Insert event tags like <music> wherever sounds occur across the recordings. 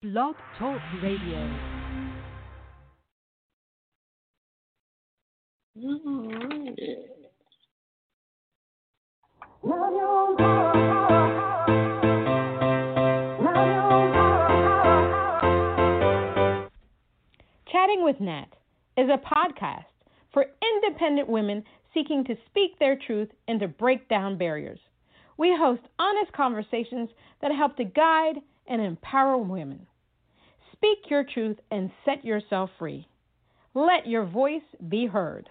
Blog Talk Radio. Chatting with Nat is a podcast for independent women seeking to speak their truth and to break down barriers. We host honest conversations that help to guide and empower women. Speak your truth and set yourself free. Let your voice be heard.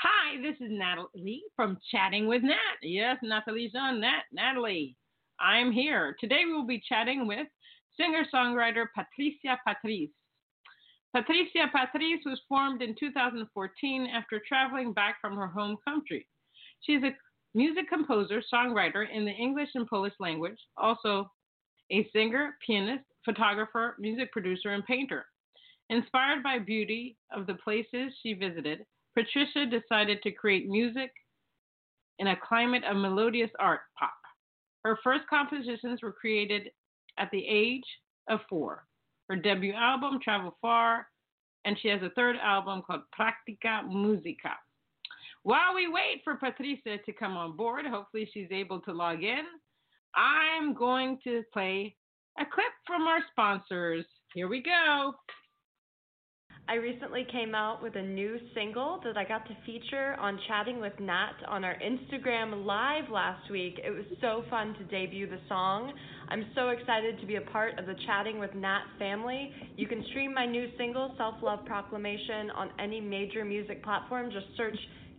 Hi, this is Natalie from Chatting with Nat. Yes, Natalie's on Nat. Natalie, I'm here. Today we will be chatting with singer songwriter Patricia Patrise. Patricia Patrise was formed in 2014 after traveling back from her home country. She is a music composer, songwriter in the English and Polish language, also a singer, pianist, photographer, music producer, and painter. Inspired by beauty of the places she visited, Patricia decided to create music in a climate of melodious art pop. Her first compositions were created at the age of four. Her debut album, Travel Far, and she has a third album called Practicae Musica. While we wait for Patricia to come on board, hopefully she's able to log in, I'm going to play a clip from our sponsors. Here we go. I recently came out with a new single that I got to feature on Chatting with Nat on our Instagram live last week. It was so fun to debut the song. I'm so excited to be a part of the Chatting with Nat family. You can stream my new single, Self Love Proclamation, on any major music platform. Just search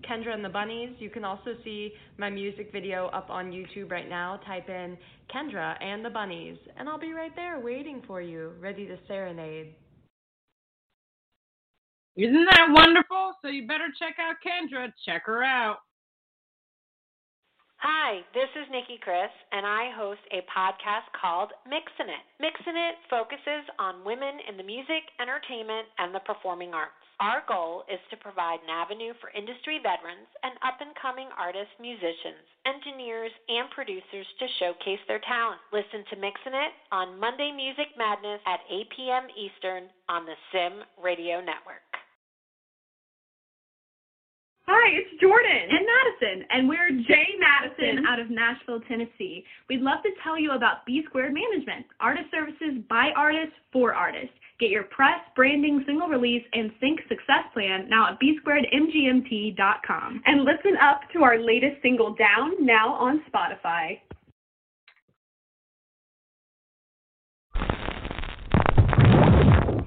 Kendra and the Bunnies. You can also see my music video up on YouTube right now. Type in Kendra and the Bunnies, and I'll be right there waiting for you, ready to serenade. Isn't that wonderful? So you better check out Kendra. Check her out. Hi, this is Nikki Chris, and I host a podcast called Mixin' It. Mixin' It focuses on women in the music, entertainment, and the performing arts. Our goal is to provide an avenue for industry veterans and up and coming artists, musicians, engineers, and producers to showcase their talent. Listen to Mixin' It on Monday Music Madness at 8 p.m. Eastern on the Sim Radio Network. Hi, it's Jordan and Madison, and we're Jay Madison out of Nashville, Tennessee. We'd love to tell you about B Squared Management, artist services by artists for artists. Get your press, branding, single release, and sync success plan now at bsquaredmgmt.com. And listen up to our latest single, Down, now on Spotify.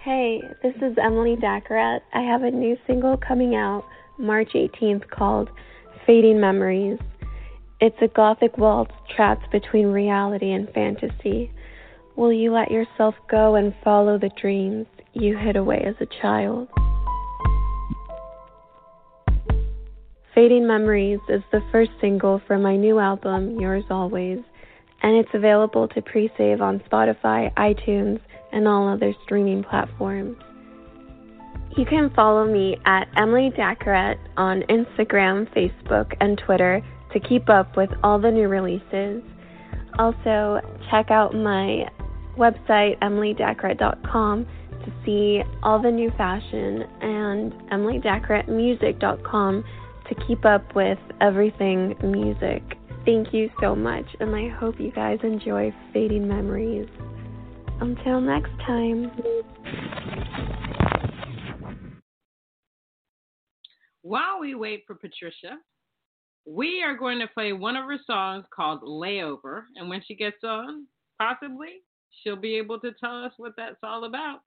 Hey, this is Emily Daccarat. I have a new single coming out March 18th called Fading Memories. It's a gothic waltz trapped between reality and fantasy. Will you let yourself go and follow the dreams you hid away as a child? Fading Memories is the first single from my new album, Yours Always, and it's available to pre save on Spotify, iTunes, and all other streaming platforms. You can follow me at Emily Daccarat on Instagram, Facebook, and Twitter to keep up with all the new releases. Also, check out my website, emilydaccarat.com, to see all the new fashion, and emilydaccaratmusic.com to keep up with everything music. Thank you so much, and I hope you guys enjoy Fading Memories. Until next time. While we wait for Patricia, we are going to play one of her songs called Layover. And when she gets on, possibly, she'll be able to tell us what that's all about.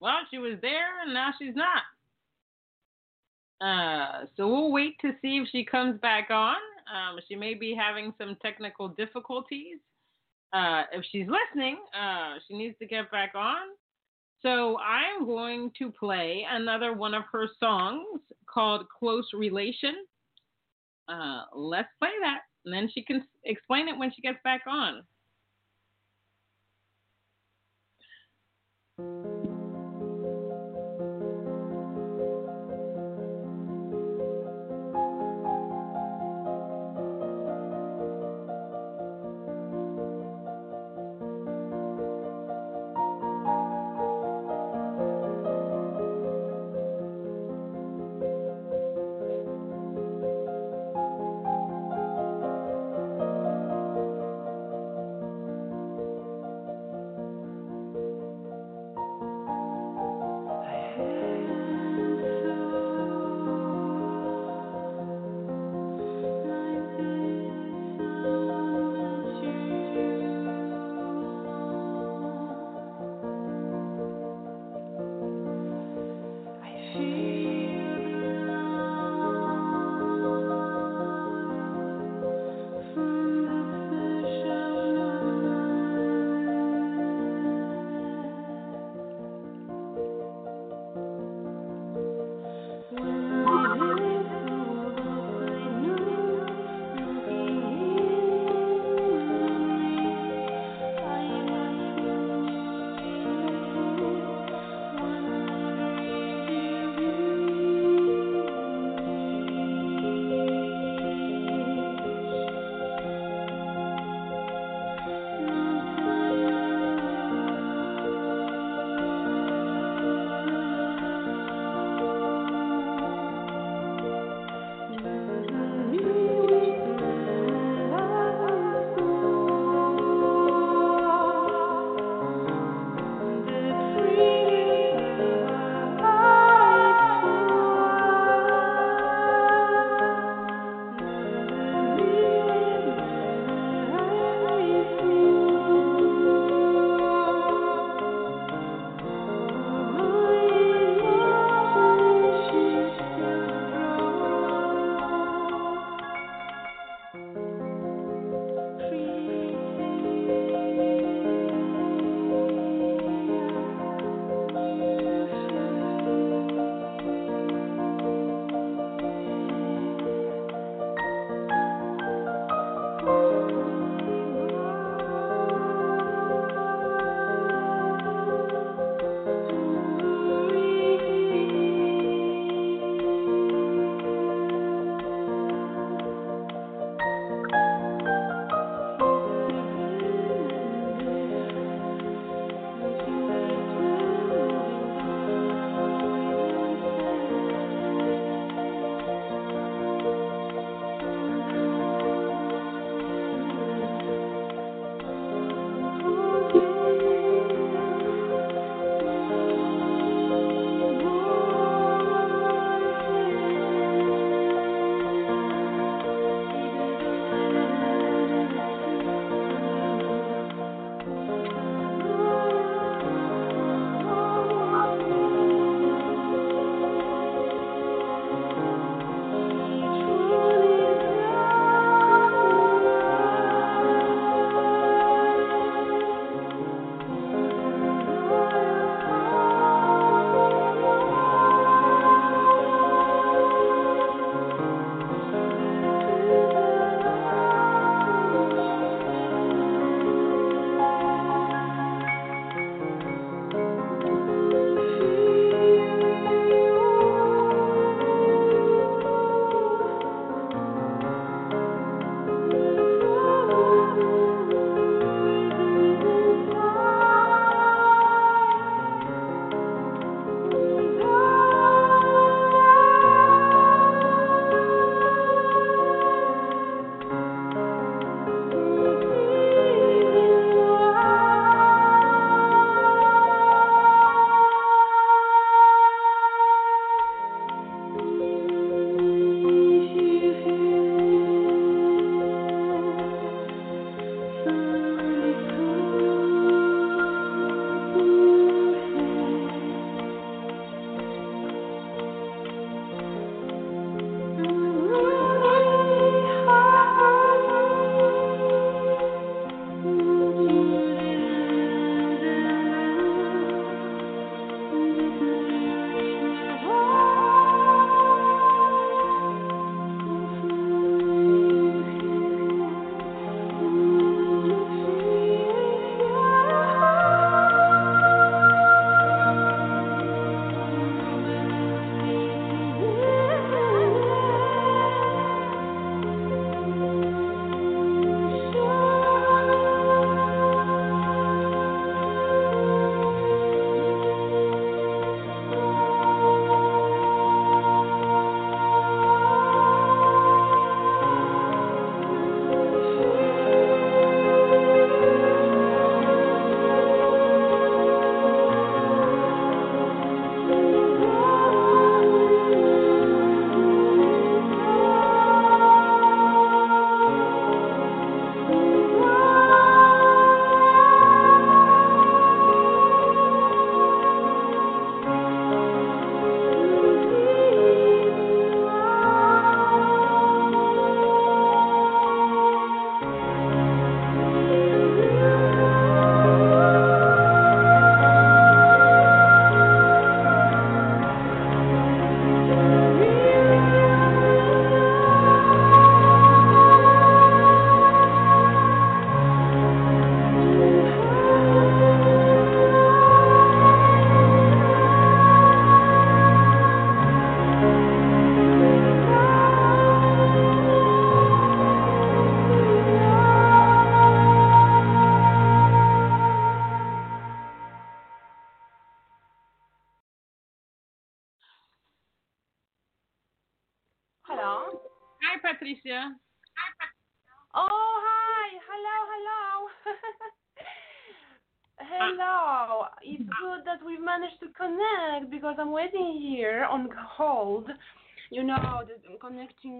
Well, she was there and now she's not. Uh, so we'll wait to see if she comes back on. Um, she may be having some technical difficulties. Uh, if she's listening, uh, she needs to get back on. So I'm going to play another one of her songs called Close Relation. Uh, let's play that, and then she can explain it when she gets back on.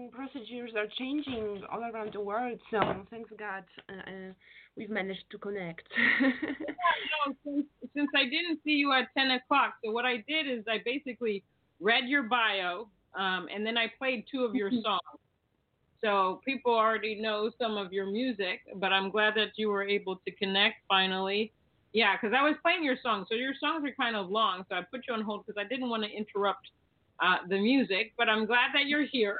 Procedures are changing all around the world, so thanks God uh, uh, we've managed to connect. <laughs> no, since, since I didn't see you at 10 o'clock, so what I did is I basically read your bio um, and then I played two of your songs. So people already know some of your music, but I'm glad that you were able to connect finally. Yeah, because I was playing your songs, so your songs are kind of long, so I put you on hold because I didn't want to interrupt uh, the music. But I'm glad that you're here.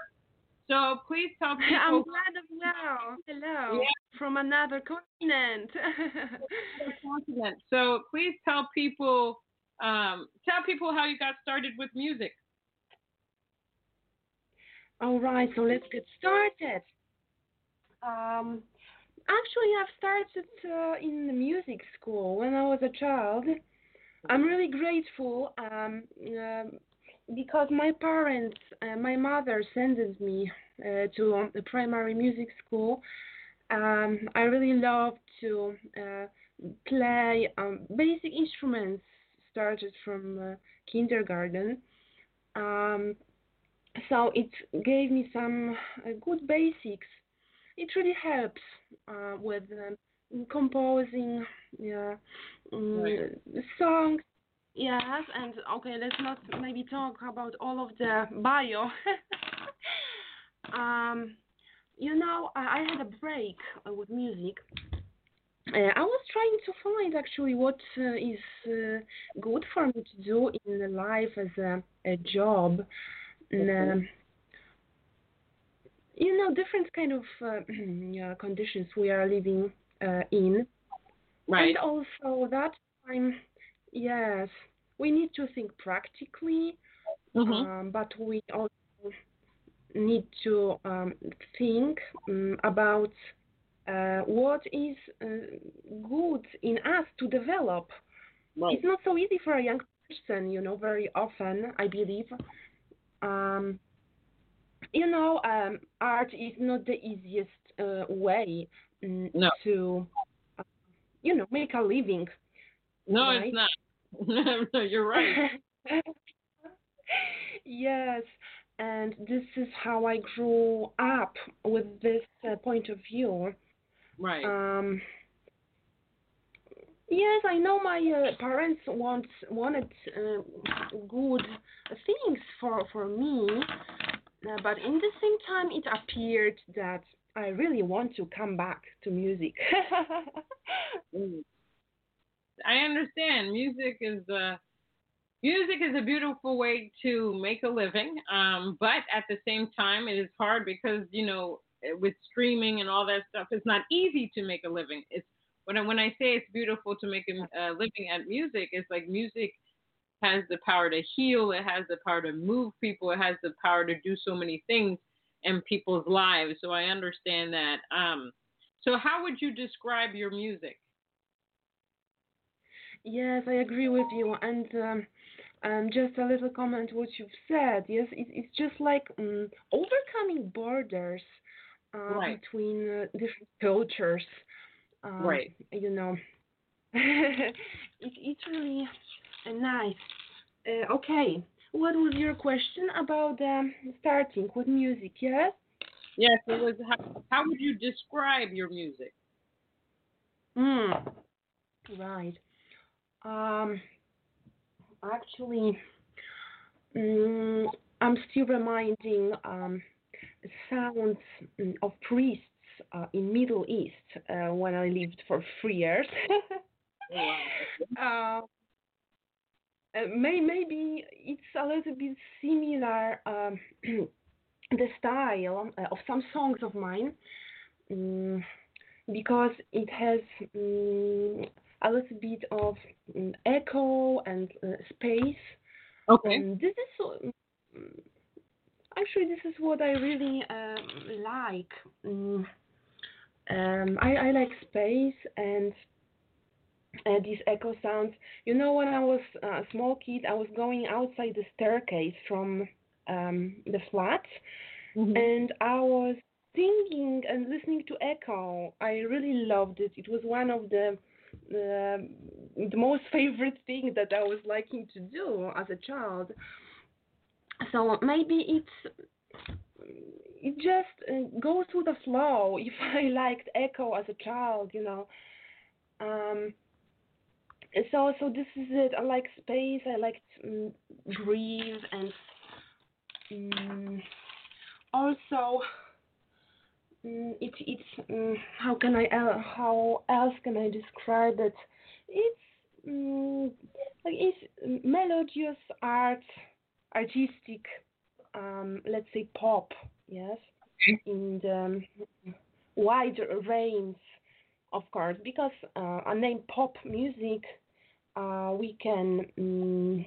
So please tell <laughs> people. I'm glad as well. Hello. Yeah. From another continent. <laughs> continent. So please tell people, um, tell people how you got started with music. All right, so let's get started. Um, actually, I've started uh, in the music school when I was a child. I'm really grateful um, uh, because my parents, uh, my mother sent me uh, to the primary music school. Um, I really love to uh, play um, basic instruments, started from uh, kindergarten. Um, so it gave me some uh, good basics. It really helps uh, with um, composing yeah, um, right. songs. Yes, and okay, let's not maybe talk about all of the bio. <laughs> um, you know, I, I had a break uh, with music. Uh, I was trying to find actually what uh, is uh, good for me to do in life as a, a job. And, um, you know, different kind of uh, <clears throat> conditions we are living uh, in. Right. And also that time, yes, we need to think practically, mm-hmm. um, but we also need to um, think um, about uh, what is uh, good in us to develop. Right. It's not so easy for a young person, you know, very often, I believe. Um, you know, um, art is not the easiest uh, way mm, no. to, uh, you know, make a living. No, right? it's not. <laughs> no, you're right. <laughs> yes, and this is how I grew up with this uh, point of view. Right. Um, yes, I know my uh, parents want wanted uh, good things for for me, uh, but in the same time, it appeared that I really want to come back to music. <laughs> I understand. Music is a music is a beautiful way to make a living, um, but at the same time, it is hard because you know with streaming and all that stuff, it's not easy to make a living. It's when I, when I say it's beautiful to make a, living at music, it's like music has the power to heal. It has the power to move people. It has the power to do so many things in people's lives. So I understand that. Um, so how would you describe your music? Yes, I agree with you. And um, um, just a little comment what you've said. Yes, it, it's just like um, overcoming borders uh, right. between uh, different cultures. Um, right. You know, <laughs> it, it's really uh, nice. Uh, okay. What was your question about um, starting with music? Yes. Yes, it was. How, how would you describe your music? Mm. Right. Um, actually, um, I'm still reminding um, sounds of priests uh, in Middle East uh, when I lived for three years. <laughs> <laughs> uh, may, maybe it's a little bit similar um, <clears throat> the style of some songs of mine um, because it has um, a little bit of um, echo and uh, space. Okay. And this is actually this is what I really um, like. Um, I, I like space and uh, these echo sounds. You know, when I was a small kid, I was going outside the staircase from um, the flat, mm-hmm. and I was singing and listening to Echo. I really loved it. It was one of the the, the most <laughs> favorite thing that I was liking to do as a child. So maybe it's it just uh, goes with the flow. <laughs> If I liked Echo as a child, you know. Um, so so this is it. I like space. I liked um, grief and um, also um, it, it's um, how can I uh, how else can I describe it? It's um, like it's melodious art, artistic, um, let's say pop, yes, in the wide range, of course, because uh, I name pop music, uh, we can. Um,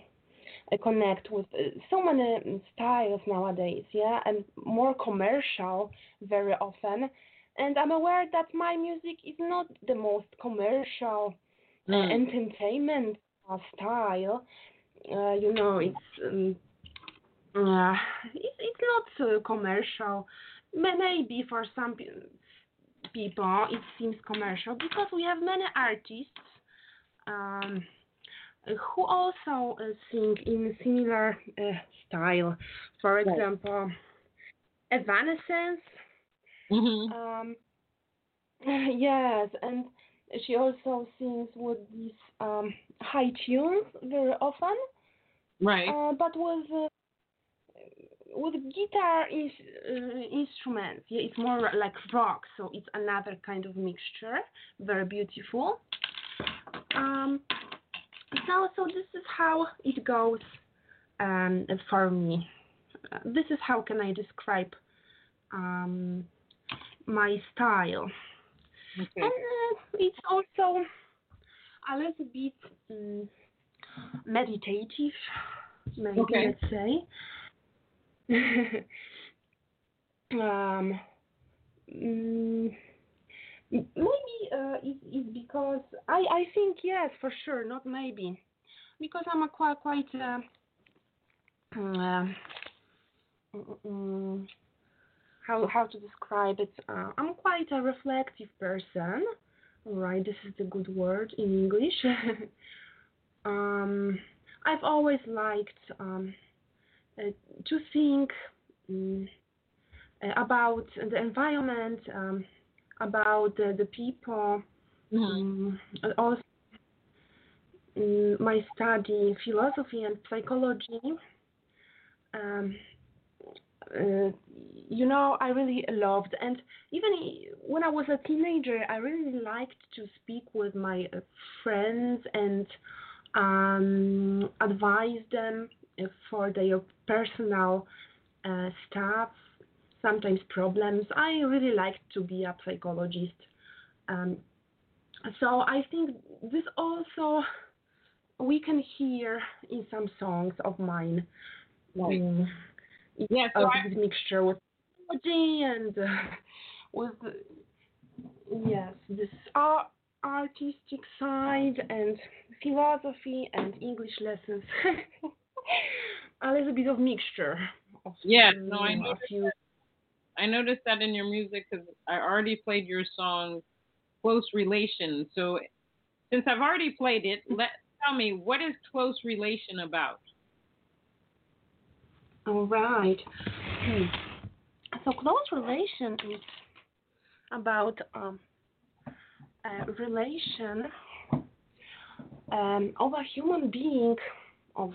connect with uh, so many styles nowadays, yeah, and more commercial very often. And I'm aware that my music is not the most commercial uh, Mm. entertainment uh, style. Uh, you know, it's um, uh, it's it's not so commercial. Maybe for some pe- people it seems commercial because we have many artists. Um, who also uh, sing in a similar uh, style. For Right. example, Evanescence. hmm Um, <laughs> yes, and she also sings with these um, high tunes very often, Right. uh, but with uh, with guitar is, uh, instruments. Yeah, it's more like rock, so it's another kind of mixture. Very beautiful. Um, so, so this is how it goes um, for me. Uh, this is how can I describe um, my style. Okay. And uh, it's also a little bit um, meditative, maybe Okay. let's say. <laughs> um, mm, maybe uh, it, it's because I, I think yes for sure not maybe. Because I'm a quite quite uh, uh, how how to describe it? Uh, I'm quite a reflective person. Right this is the good word in English. <laughs> Um I've always liked um uh, to think um, about the environment um, about the, the people Mhm. um, also um, my study philosophy and psychology um, uh, you know I really loved and even when I was a teenager I really liked to speak with my uh, friends and um, advise them for their personal uh, stuff sometimes problems I really like to be a psychologist um, so I think this also we can hear in some songs of mine. Right. Mm, Yeah. So I, this mixture with technology and uh, with yes, this art, artistic side and philosophy and English lessons. <laughs> a little bit of mixture. Of, Yes, no, I mm, a few. I noticed that in your music because I already played your song "Close Relation." So since I've already played it, let tell me what is "Close Relation" about? All right. Hmm. So close relation is about um, a relation um, of a human being of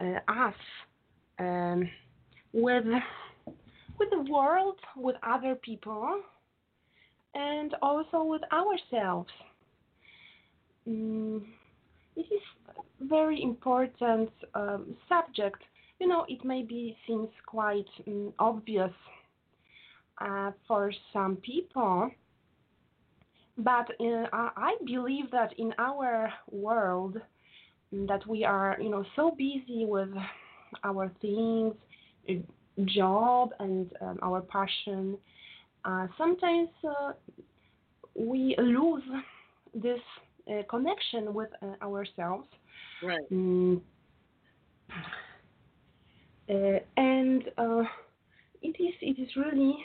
uh, us um, with with the world, with other people, and also with ourselves. Mm, this is very important um, subject you know, it maybe seems quite um, obvious uh, for some people, but uh, I believe that in our world, mm, that we are, you know, so busy with our things, job and um, our passion, uh, sometimes uh, we lose this uh, connection with uh, ourselves. Right. Mm. Uh, and uh, it is it is really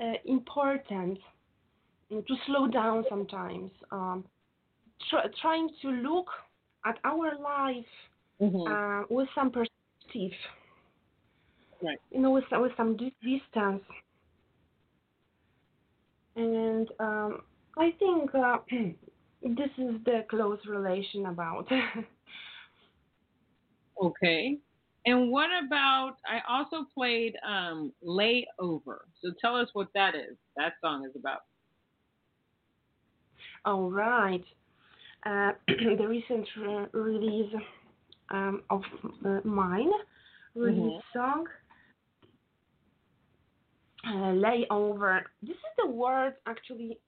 uh, important to slow down sometimes. Um, tr- trying to look at our life Mhm. uh, with some perspective. Right. You know, with with some distance. And um, I think uh, <clears throat> this is the close relation about. <laughs> Okay. And what about? I also played um, "Layover." So tell us what that is. That song is about. All right. Uh, <clears throat> the recent re- release um, of uh, mine, release song, uh, layover. This is the word actually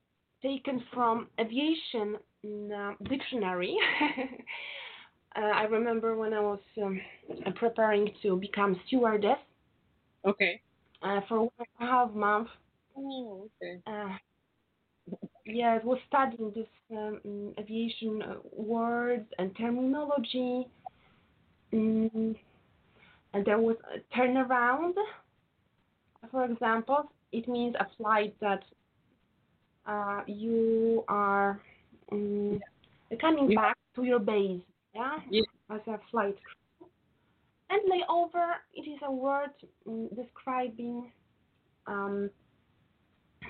taken from aviation mm, uh, dictionary. <laughs> uh, I remember when I was um, preparing to become stewardess Okay. uh, for one and a half month. Oh, okay. Uh, yeah, I was studying this um, mm, aviation uh, words and terminology. Mm, and there was a turnaround. For example, it means a flight that uh, you are um, coming Yeah. back to your base, yeah, Yeah. as a flight crew. And layover, it is a word mm, describing um,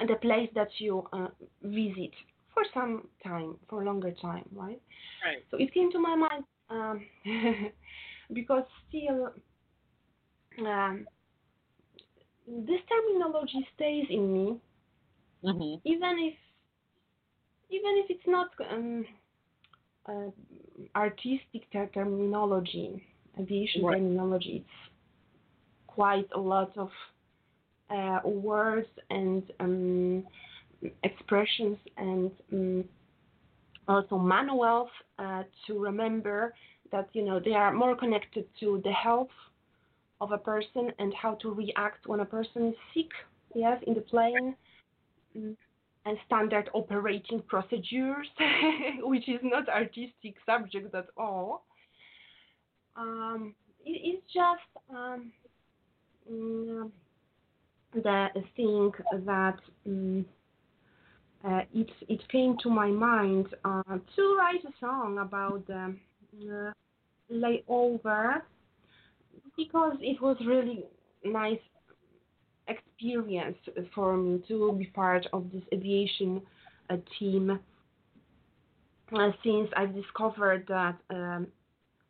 the place that you uh, visit for some time, for a longer time, right? Right. So it came to my mind um, <laughs> because still um, this terminology stays in me, Mhm. even if even if it's not um, uh, artistic ter- terminology, aviation Right. terminology. It's quite a lot of uh, words and um, expressions and um, also manuals uh, to remember that you know they are more connected to the health of a person and how to react when a person is sick. Yes, in the plane. Mm, and standard operating procedures, <laughs> which is not artistic subject at all. Um, it, it's just um, mm, the thing that um, uh, it it came to my mind uh, to write a song about the uh, layover because it was really nice experience for me to be part of this aviation uh, team uh, since I've discovered that um,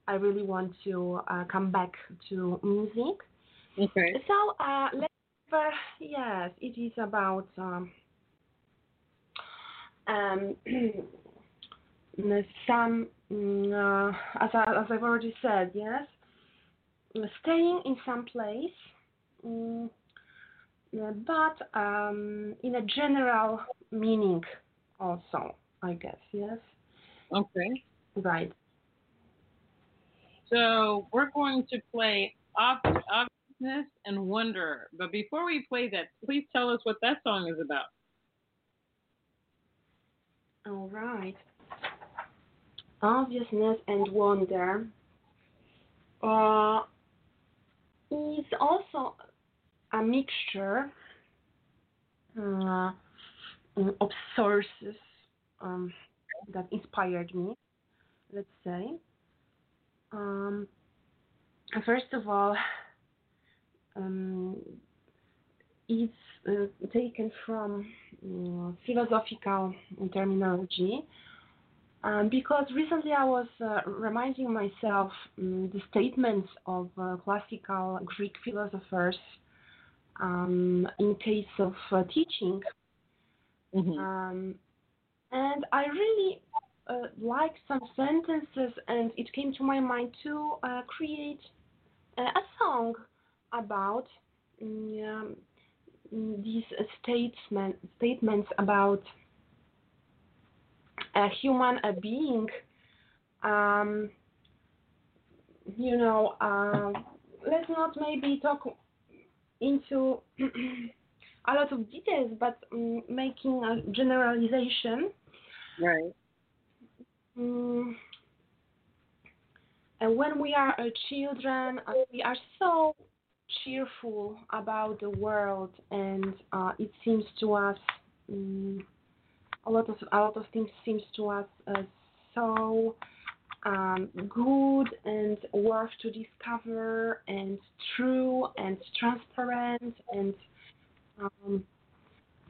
I really want to uh, come back to music. Okay. So, uh, let's, uh, yes, it is about um, um, <clears throat> some, mm, uh, as, I, as I've already said, yes, staying in some place. uh, but um, in a general meaning also, I guess, yes? Okay. Right. So we're going to play Obviousness and Wonder. But before we play that, please tell us what that song is about. All right. Obviousness and wonder uh, is also a mixture uh, of sources um, that inspired me, let's say. Um, first of all, um, it's uh, taken from uh, philosophical terminology um, because recently I was uh, reminding myself um, the statements of uh, classical Greek philosophers um, in case of uh, teaching. Mhm. Um, and I really uh, liked some sentences, and it came to my mind to uh, create uh, a song about mm, um, mm, these uh, statement, statements about a human a being. Um, you know, uh, let's not maybe talk into <clears throat> a lot of details, but um, making a generalization. Right. Mm, and when we are children, uh, we are so cheerful about the world, and uh, it seems to us um, a lot of a lot of things seems to us uh, so um, good and worth to discover and true and transparent and um,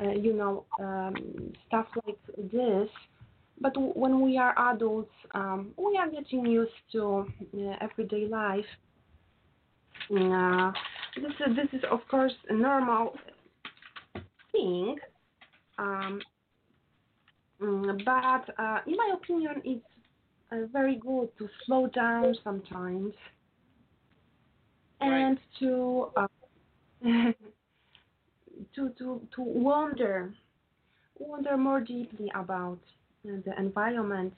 uh, you know um, stuff like this. But w- when we are adults, um, we are getting used to uh, everyday life. Uh, this is this is of course a normal thing, um, but uh, in my opinion, it's uh, very good to slow down sometimes. And to uh, <laughs> to to to wonder wonder more deeply about the environment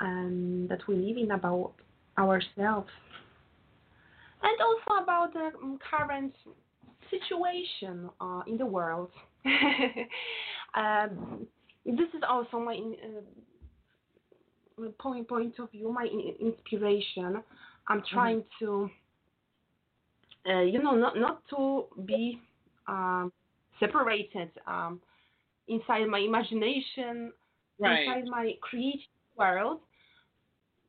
um, that we live in about ourselves. And also about the um, current situation uh, in the world. <laughs> um, this is also my uh, point point of view, my inspiration. I'm trying mm-hmm. to, uh, you know, not not to be um, separated um, inside my imagination, right. inside my creative world.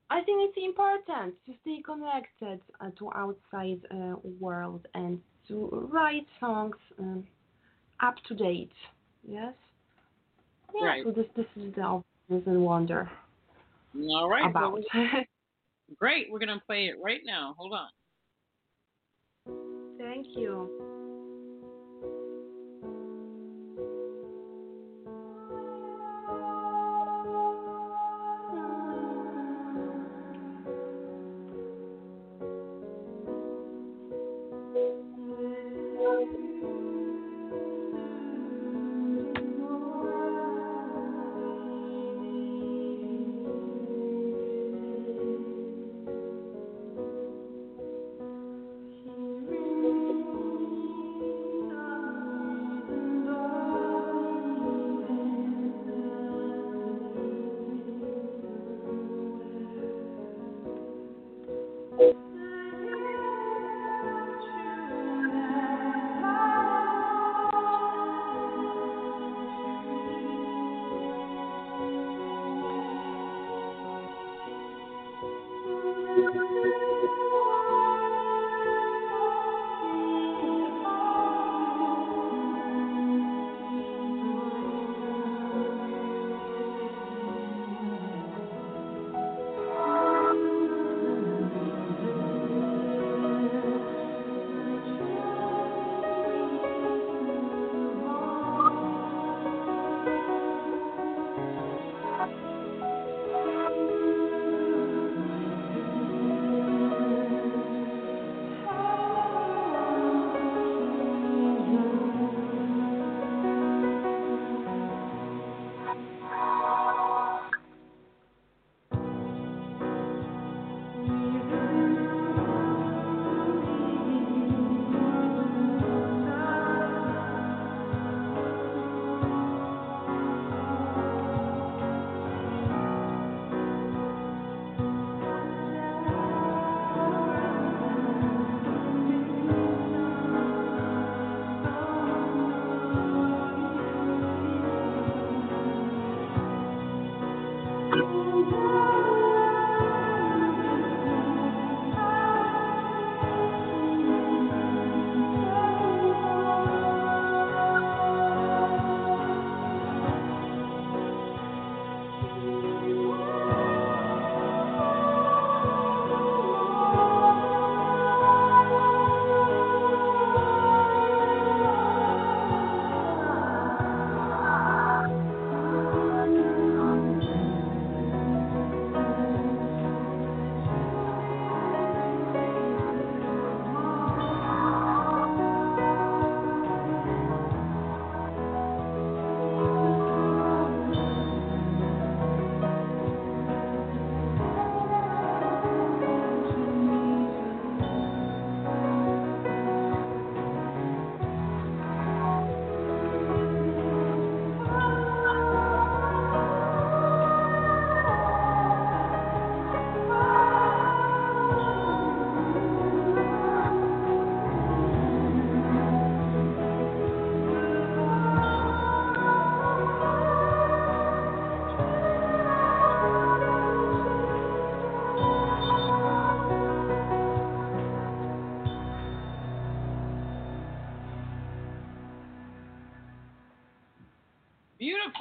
I think it's important to stay connected uh, to outside uh, world and to write songs um, up to date. Yes. Yeah. Right. So this this is the obvious and wonder. All right. About. Well, <laughs> great. We're gonna play it right now. Hold on. Thank you.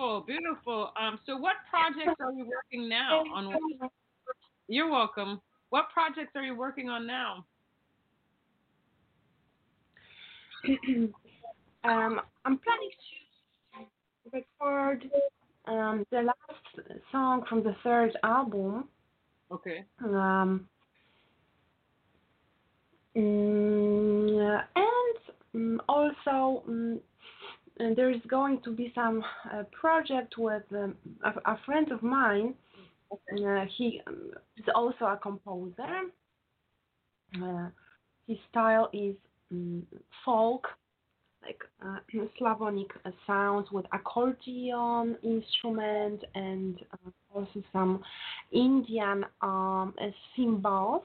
Beautiful, beautiful. Um, so what <laughs> projects are you working now on? You're welcome. What projects are you working on now? <clears throat> um, I'm planning to record um, the last song from the third album. Okay. Um, mm, and mm, also mm, and there is going to be some uh, project with um, a, a, friend of mine. Uh, he um, is also a composer. Uh, his style is um, folk, like uh, <clears throat> Slavonic uh, sounds with accordion instrument and uh, also some Indian um, cymbals.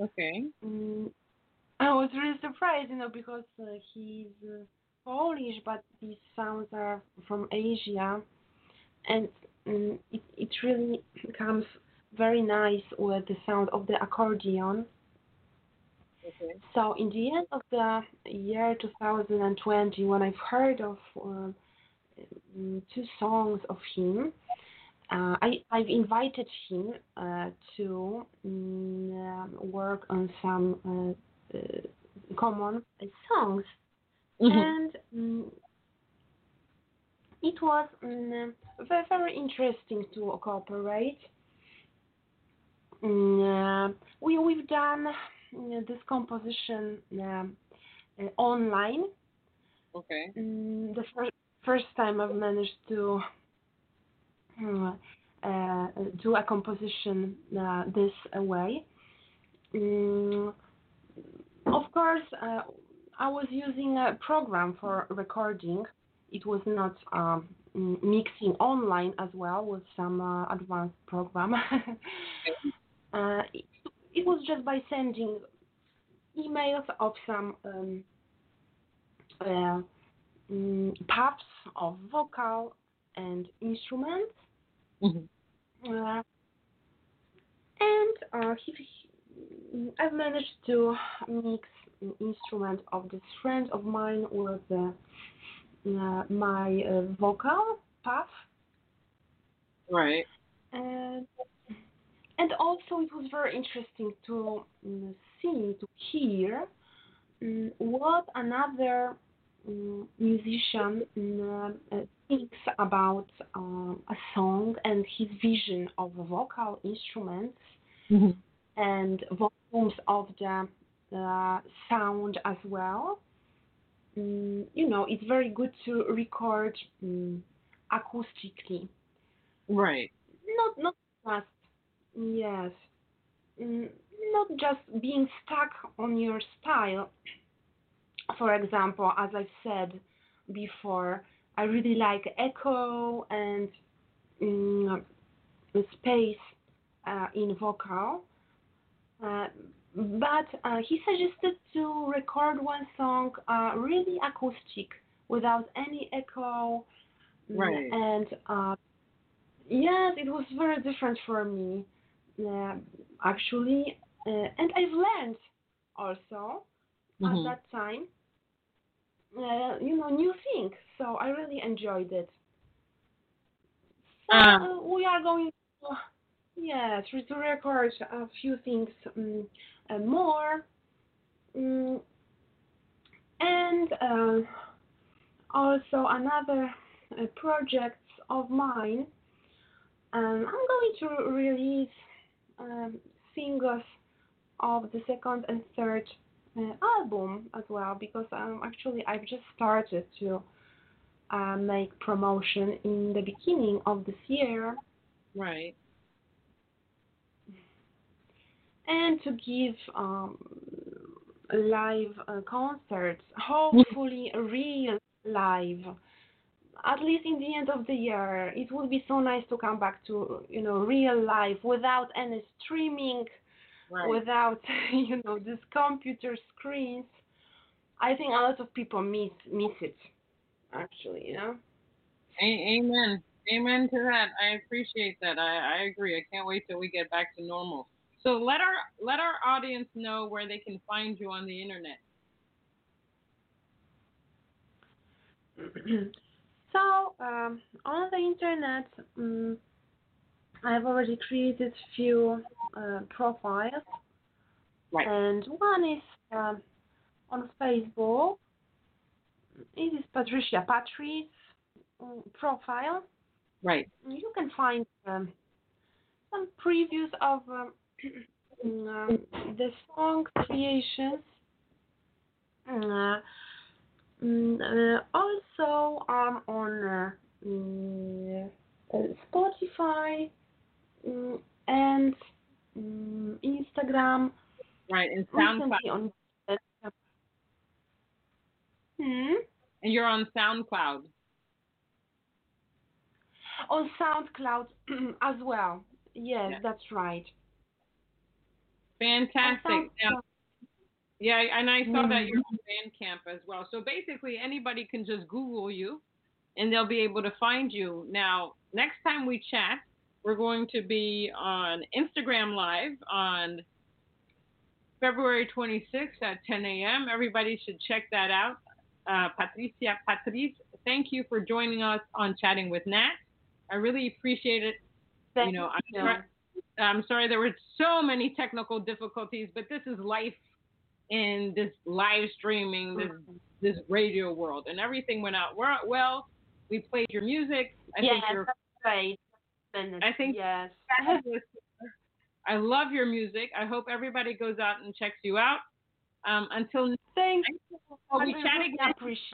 Okay. Mm, I was really surprised, you know, because he's Polish, but these sounds are from Asia, and um, it it really <clears throat> comes very nice with the sound of the accordion. Okay. So in the end of the year 2020, when I've heard of uh, two songs of him, uh, I I've invited him uh, to um, work on some uh, uh, common songs Mm-hmm. And um, it was um, very, very interesting to cooperate. Um, uh, we, we've done uh, this composition um, uh, online. Okay. Mm, the first, first time I've managed to uh, uh, do a composition uh, this way. Mm, of course, I was using a program for recording. It was not um, mixing online as well with some uh, advanced program. <laughs> uh, it, it, was just by sending emails of some um, uh, um, paths of vocal and instruments. Mm-hmm. Uh, and uh, he, he, I've managed to mix instrument of this friend of mine was uh, uh, my uh, vocal path. Right. And and also it was very interesting to um, see to hear um, what another um, musician uh, thinks about um, a song and his vision of vocal instruments mm-hmm. and volumes of the uh, sound as well. Mm, you know, it's very good to record mm, acoustically. Right. Not not just yes, mm, not just being stuck on your style. For example, as I've said before, I really like echo and mm, space uh, in vocal. Uh, but uh, he suggested to record one song uh, really acoustic without any echo. Right. And uh, yes, it was very different for me, actually. Uh, and I've learned also mm-hmm. at that time, uh, you know, new things. So I really enjoyed it. So uh, we are going to, yes, to record a few things. Um, and more. Mm, and uh, also another uh, project of mine. Um, I'm going to release um, singles of the second and third uh, album as well because um, actually I've just started to uh, make promotion in the beginning of this year. Right and to give um, live uh, concerts, hopefully real live. At least in the end of the year, it would be so nice to come back to you know real life without any streaming, right. without <laughs> you know these computer screens. I think a lot of people miss miss it, actually, you know. Amen. Amen to that. I appreciate that. I, I agree. I can't wait till we get back to normal. So let our let our audience know where they can find you on the internet. <clears throat> So um, on the internet, um, I've already created few uh, profiles, Right. and one is um, on Facebook. It is Patricia Patrise um, profile. Right. You can find um, some previews of um, um, the song creations. Uh, mm, uh, also, I'm on uh, mm, uh, Spotify mm, and mm, Instagram. Right. And SoundCloud. On hmm? And you're on SoundCloud. on SoundCloud <clears throat> as well. Yes, Yeah. that's right. Fantastic. Now, yeah, and I saw that you're on Bandcamp as well. So basically, anybody can just Google you, and they'll be able to find you. Now, next time we chat, we're going to be on Instagram Live on February 26th at 10 a.m. Everybody should check that out. Uh, Patricia Patrise, thank you for joining us on Chatting with Nat. I really appreciate it. Thank you know, I'm you. I'm sorry there were so many technical difficulties, but this is life in this live streaming, this this radio world, and everything went out well. We played your music. I yes, think you're right. I think- yes. I love your music. I hope everybody goes out and checks you out. Um, until next Thank you. we'll I be really again. appreciate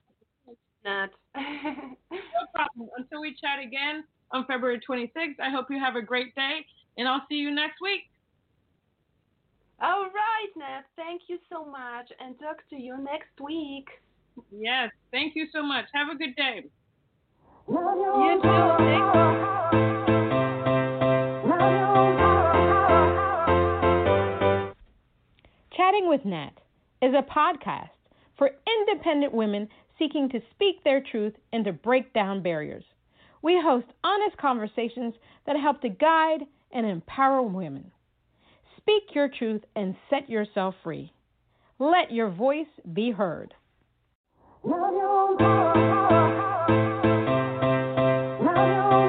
that. No problem. Until we chat again on February 26th, I hope you have a great day, and I'll see you next week. All right, Nat. Thank you so much, and talk to you next week. Yes, thank you so much. Have a good day. You too. Chatting with Nat is a podcast for independent women seeking to speak their truth and to break down barriers. We host honest conversations that help to guide and empower women. Speak your truth and set yourself free. Let your voice be heard. Love your, love your, love.